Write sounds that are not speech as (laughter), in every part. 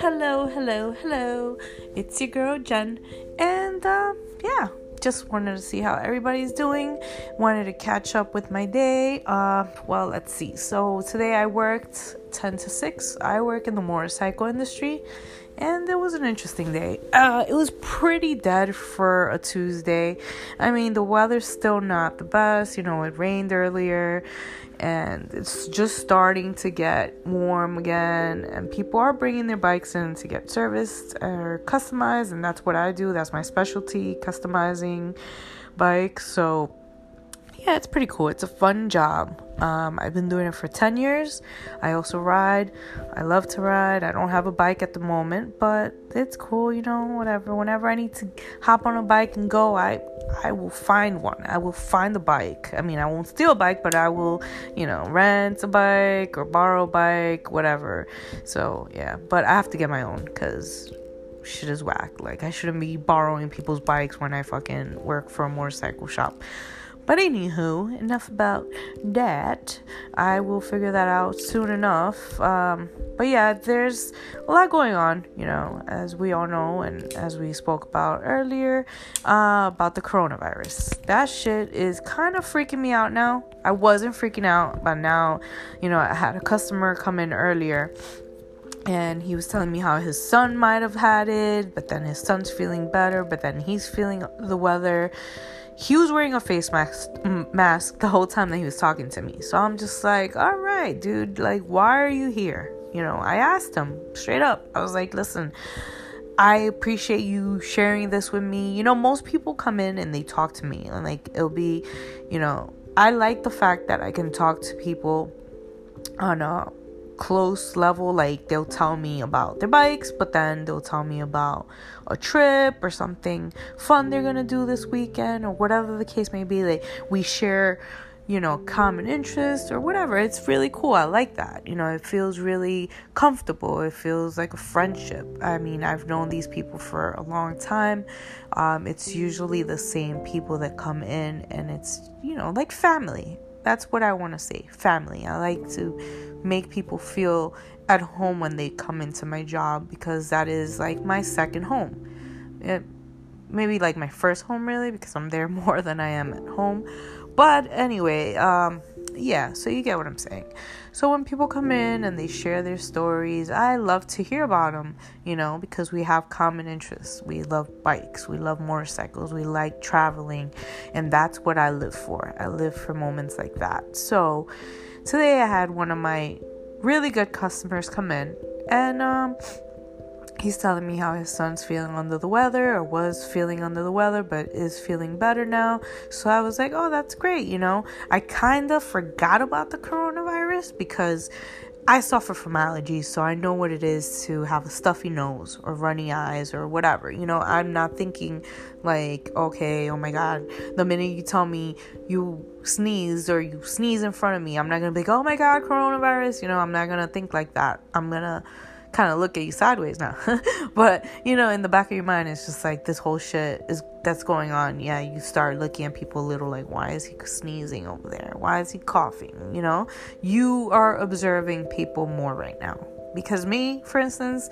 Hello, hello, hello. It's your girl Jen, and uh, yeah, just wanted to see how everybody's doing. Wanted to catch up with my day. Uh, well, let's see. So today I worked 10 to 6. I work in the motorcycle industry, and it was an interesting day. Uh, it was pretty dead for a Tuesday. I mean, the weather's still not the best. You know, it rained earlier, and it's just starting to get warm again. And people are bringing their bikes in to get serviced or customized, and that's what I do. That's my specialty, customizing bikes. So yeah, it's pretty cool. It's a fun job. Um, I've been doing it for 10 years. I also ride. I love to ride. I don't have a bike at the moment, but it's cool, you know, whatever. Whenever I need to hop on a bike and go, I I will find one. I will find a bike. I mean, I won't steal a bike, but I will, you know, rent a bike or borrow a bike, whatever. So, yeah, but I have to get my own cuz shit is whack. Like I shouldn't be borrowing people's bikes when I fucking work for a motorcycle shop. But anywho, enough about that. I will figure that out soon enough. Um, but yeah, there's a lot going on, you know, as we all know, and as we spoke about earlier, uh, about the coronavirus. That shit is kind of freaking me out now. I wasn't freaking out, but now, you know, I had a customer come in earlier and he was telling me how his son might have had it, but then his son's feeling better, but then he's feeling the weather he was wearing a face mask mask the whole time that he was talking to me. So I'm just like, all right, dude, like, why are you here? You know, I asked him straight up. I was like, listen, I appreciate you sharing this with me. You know, most people come in and they talk to me, and like, it'll be, you know, I like the fact that I can talk to people on a close level like they'll tell me about their bikes but then they'll tell me about a trip or something fun they're gonna do this weekend or whatever the case may be like we share you know common interests or whatever. It's really cool. I like that. You know it feels really comfortable. It feels like a friendship. I mean i've known these people for a long time. Um, it's usually the same people that come in and it's you know like family that's what I want to say family. I like to make people feel at home when they come into my job because that is like my second home. It, maybe like my first home, really, because I'm there (laughs) more than I am at home. But anyway, um, yeah, so you get what I'm saying. So when people come in and they share their stories, I love to hear about them, you know, because we have common interests. We love bikes, we love motorcycles, we like traveling, and that's what I live for. I live for moments like that. So today I had one of my really good customers come in and um he's telling me how his son's feeling under the weather or was feeling under the weather but is feeling better now so i was like oh that's great you know i kind of forgot about the because I suffer from allergies, so I know what it is to have a stuffy nose or runny eyes or whatever. You know, I'm not thinking like, okay, oh my god, the minute you tell me you sneeze or you sneeze in front of me, I'm not gonna be like, oh my god, coronavirus. You know, I'm not gonna think like that. I'm gonna kind of look at you sideways now. (laughs) but you know, in the back of your mind, it's just like this whole shit is that's going on. Yeah, you start looking at people a little like, why is he sneezing over there? Why is he coughing? You know, you are observing people more right now. Because me, for instance,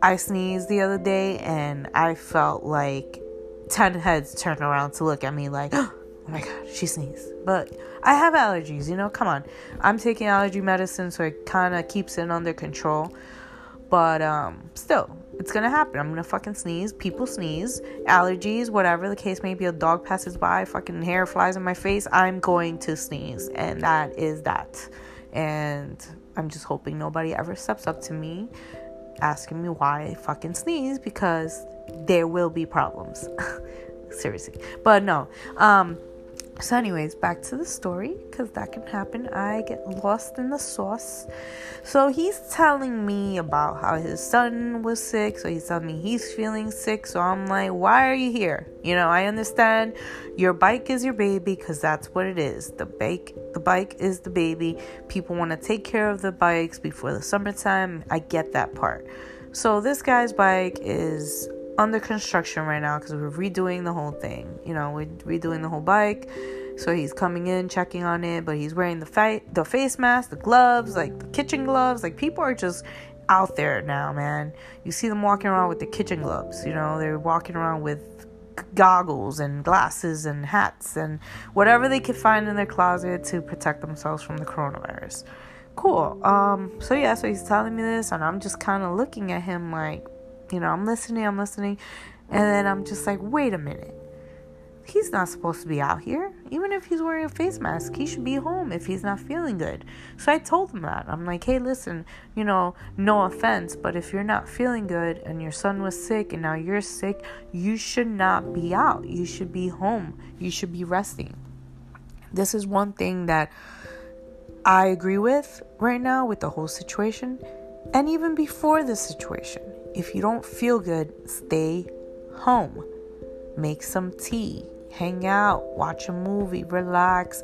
I sneezed the other day and I felt like 10 heads turned around to look at me like, (gasps) oh my god, she sneezed. But I have allergies, you know, come on. I'm taking allergy medicine so it kind of keeps it under control. But um, still, it's gonna happen. I'm gonna fucking sneeze. People sneeze. Allergies, whatever the case may be. A dog passes by, fucking hair flies in my face. I'm going to sneeze, and that is that. And I'm just hoping nobody ever steps up to me asking me why I fucking sneeze because there will be problems. (laughs) Seriously. But no. Um so, anyways, back to the story because that can happen. I get lost in the sauce. So, he's telling me about how his son was sick. So, he's telling me he's feeling sick. So, I'm like, why are you here? You know, I understand your bike is your baby because that's what it is. The bike, the bike is the baby. People want to take care of the bikes before the summertime. I get that part. So, this guy's bike is under construction right now because we're redoing the whole thing. You know, we're redoing the whole bike. So he's coming in, checking on it, but he's wearing the fa- the face mask, the gloves, like the kitchen gloves. Like people are just out there now, man. You see them walking around with the kitchen gloves. You know, they're walking around with goggles and glasses and hats and whatever they could find in their closet to protect themselves from the coronavirus. Cool. Um so yeah, so he's telling me this and I'm just kind of looking at him like, you know, I'm listening, I'm listening, and then I'm just like, "Wait a minute he's not supposed to be out here. Even if he's wearing a face mask, he should be home if he's not feeling good. So I told him that. I'm like, hey, listen, you know, no offense, but if you're not feeling good and your son was sick and now you're sick, you should not be out. You should be home. You should be resting. This is one thing that I agree with right now with the whole situation. And even before this situation, if you don't feel good, stay home. Make some tea hang out, watch a movie, relax.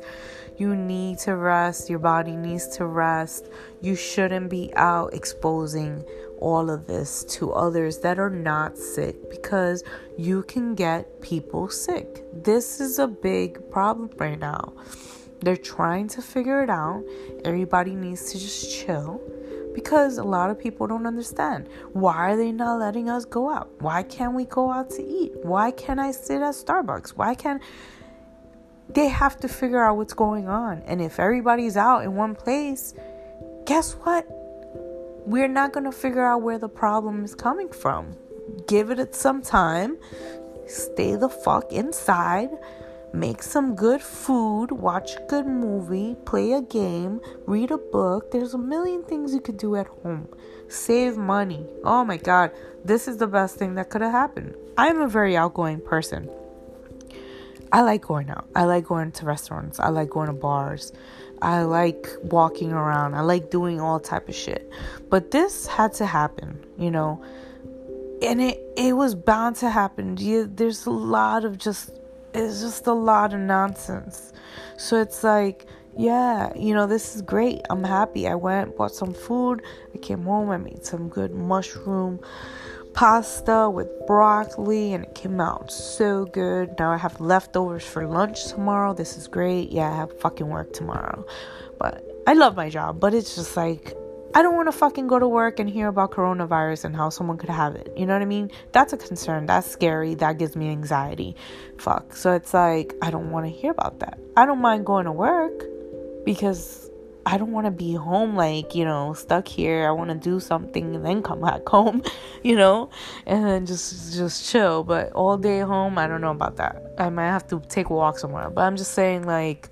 You need to rest. Your body needs to rest. You shouldn't be out exposing all of this to others that are not sick because you can get people sick. This is a big problem right now. They're trying to figure it out. Everybody needs to just chill because a lot of people don't understand. Why are they not letting us go out? Why can't we go out to eat? Why can't I sit at Starbucks? Why can't they have to figure out what's going on? And if everybody's out in one place, guess what? We're not going to figure out where the problem is coming from. Give it some time. Stay the fuck inside make some good food, watch a good movie, play a game, read a book. There's a million things you could do at home. Save money. Oh my god, this is the best thing that could have happened. I'm a very outgoing person. I like going out. I like going to restaurants. I like going to bars. I like walking around. I like doing all type of shit. But this had to happen, you know. And it it was bound to happen. There's a lot of just it's just a lot of nonsense. So it's like, yeah, you know, this is great. I'm happy. I went, bought some food. I came home. I made some good mushroom pasta with broccoli, and it came out so good. Now I have leftovers for lunch tomorrow. This is great. Yeah, I have fucking work tomorrow. But I love my job, but it's just like I don't want to fucking go to work and hear about coronavirus and how someone could have it. You know what I mean? That's a concern. That's scary. That gives me anxiety. Fuck. So it's like, I don't want to hear about that. I don't mind going to work because I don't want to be home, like, you know, stuck here. I want to do something and then come back (laughs) home, you know, and then just, just chill. But all day home, I don't know about that. I might have to take a walk somewhere. But I'm just saying, like,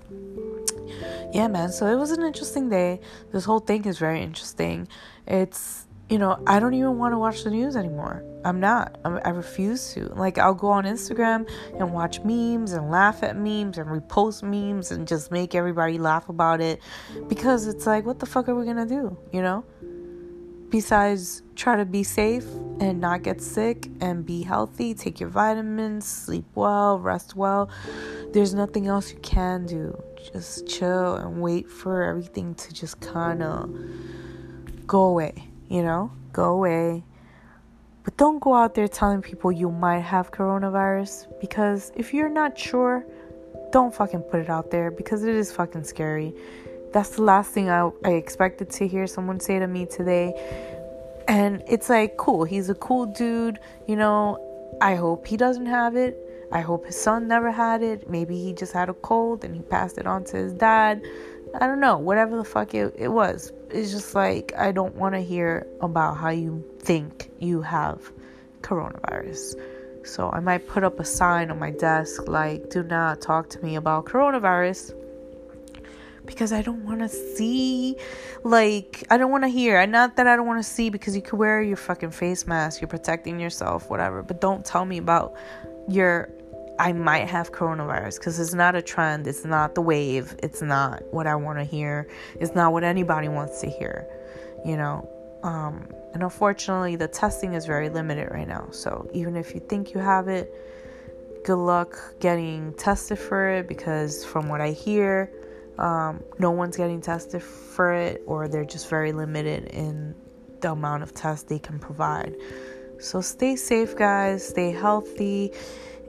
yeah, man. So it was an interesting day. This whole thing is very interesting. It's, you know, I don't even want to watch the news anymore. I'm not. I'm, i refuse to. Like, I'll go on Instagram and watch memes and laugh at memes and repost memes and just make everybody laugh about it because it's like, what the fuck are we gonna do? You know? Besides, try to be safe and not get sick and be healthy, take your vitamins, sleep well, rest well. There's nothing else you can do. Just chill and wait for everything to just kind of go away, you know? Go away. But don't go out there telling people you might have coronavirus because if you're not sure, don't fucking put it out there because it is fucking scary. That's the last thing I, I expected to hear someone say to me today. And it's like, cool, he's a cool dude, you know. I hope he doesn't have it. I hope his son never had it. Maybe he just had a cold and he passed it on to his dad. I don't know. Whatever the fuck it, it was. It's just like, I don't want to hear about how you think you have coronavirus. So I might put up a sign on my desk like, do not talk to me about coronavirus because I don't want to see, like, I don't want to hear. And not that I don't want to see because you could wear your fucking face mask, you're protecting yourself, whatever, but don't tell me about your I might have coronavirus because it's not a trend, it's not the wave, it's not what I want to hear, it's not what anybody wants to hear, you know. Um, and unfortunately, the testing is very limited right now. So even if you think you have it, good luck getting tested for it because from what I hear, um, no one's getting tested for it, or they're just very limited in the amount of tests they can provide. So stay safe, guys, stay healthy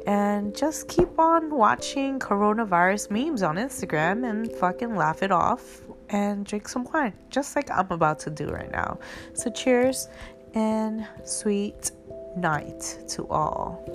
and just keep on watching coronavirus memes on Instagram and fucking laugh it off and drink some wine, just like I'm about to do right now. So, cheers and sweet night to all.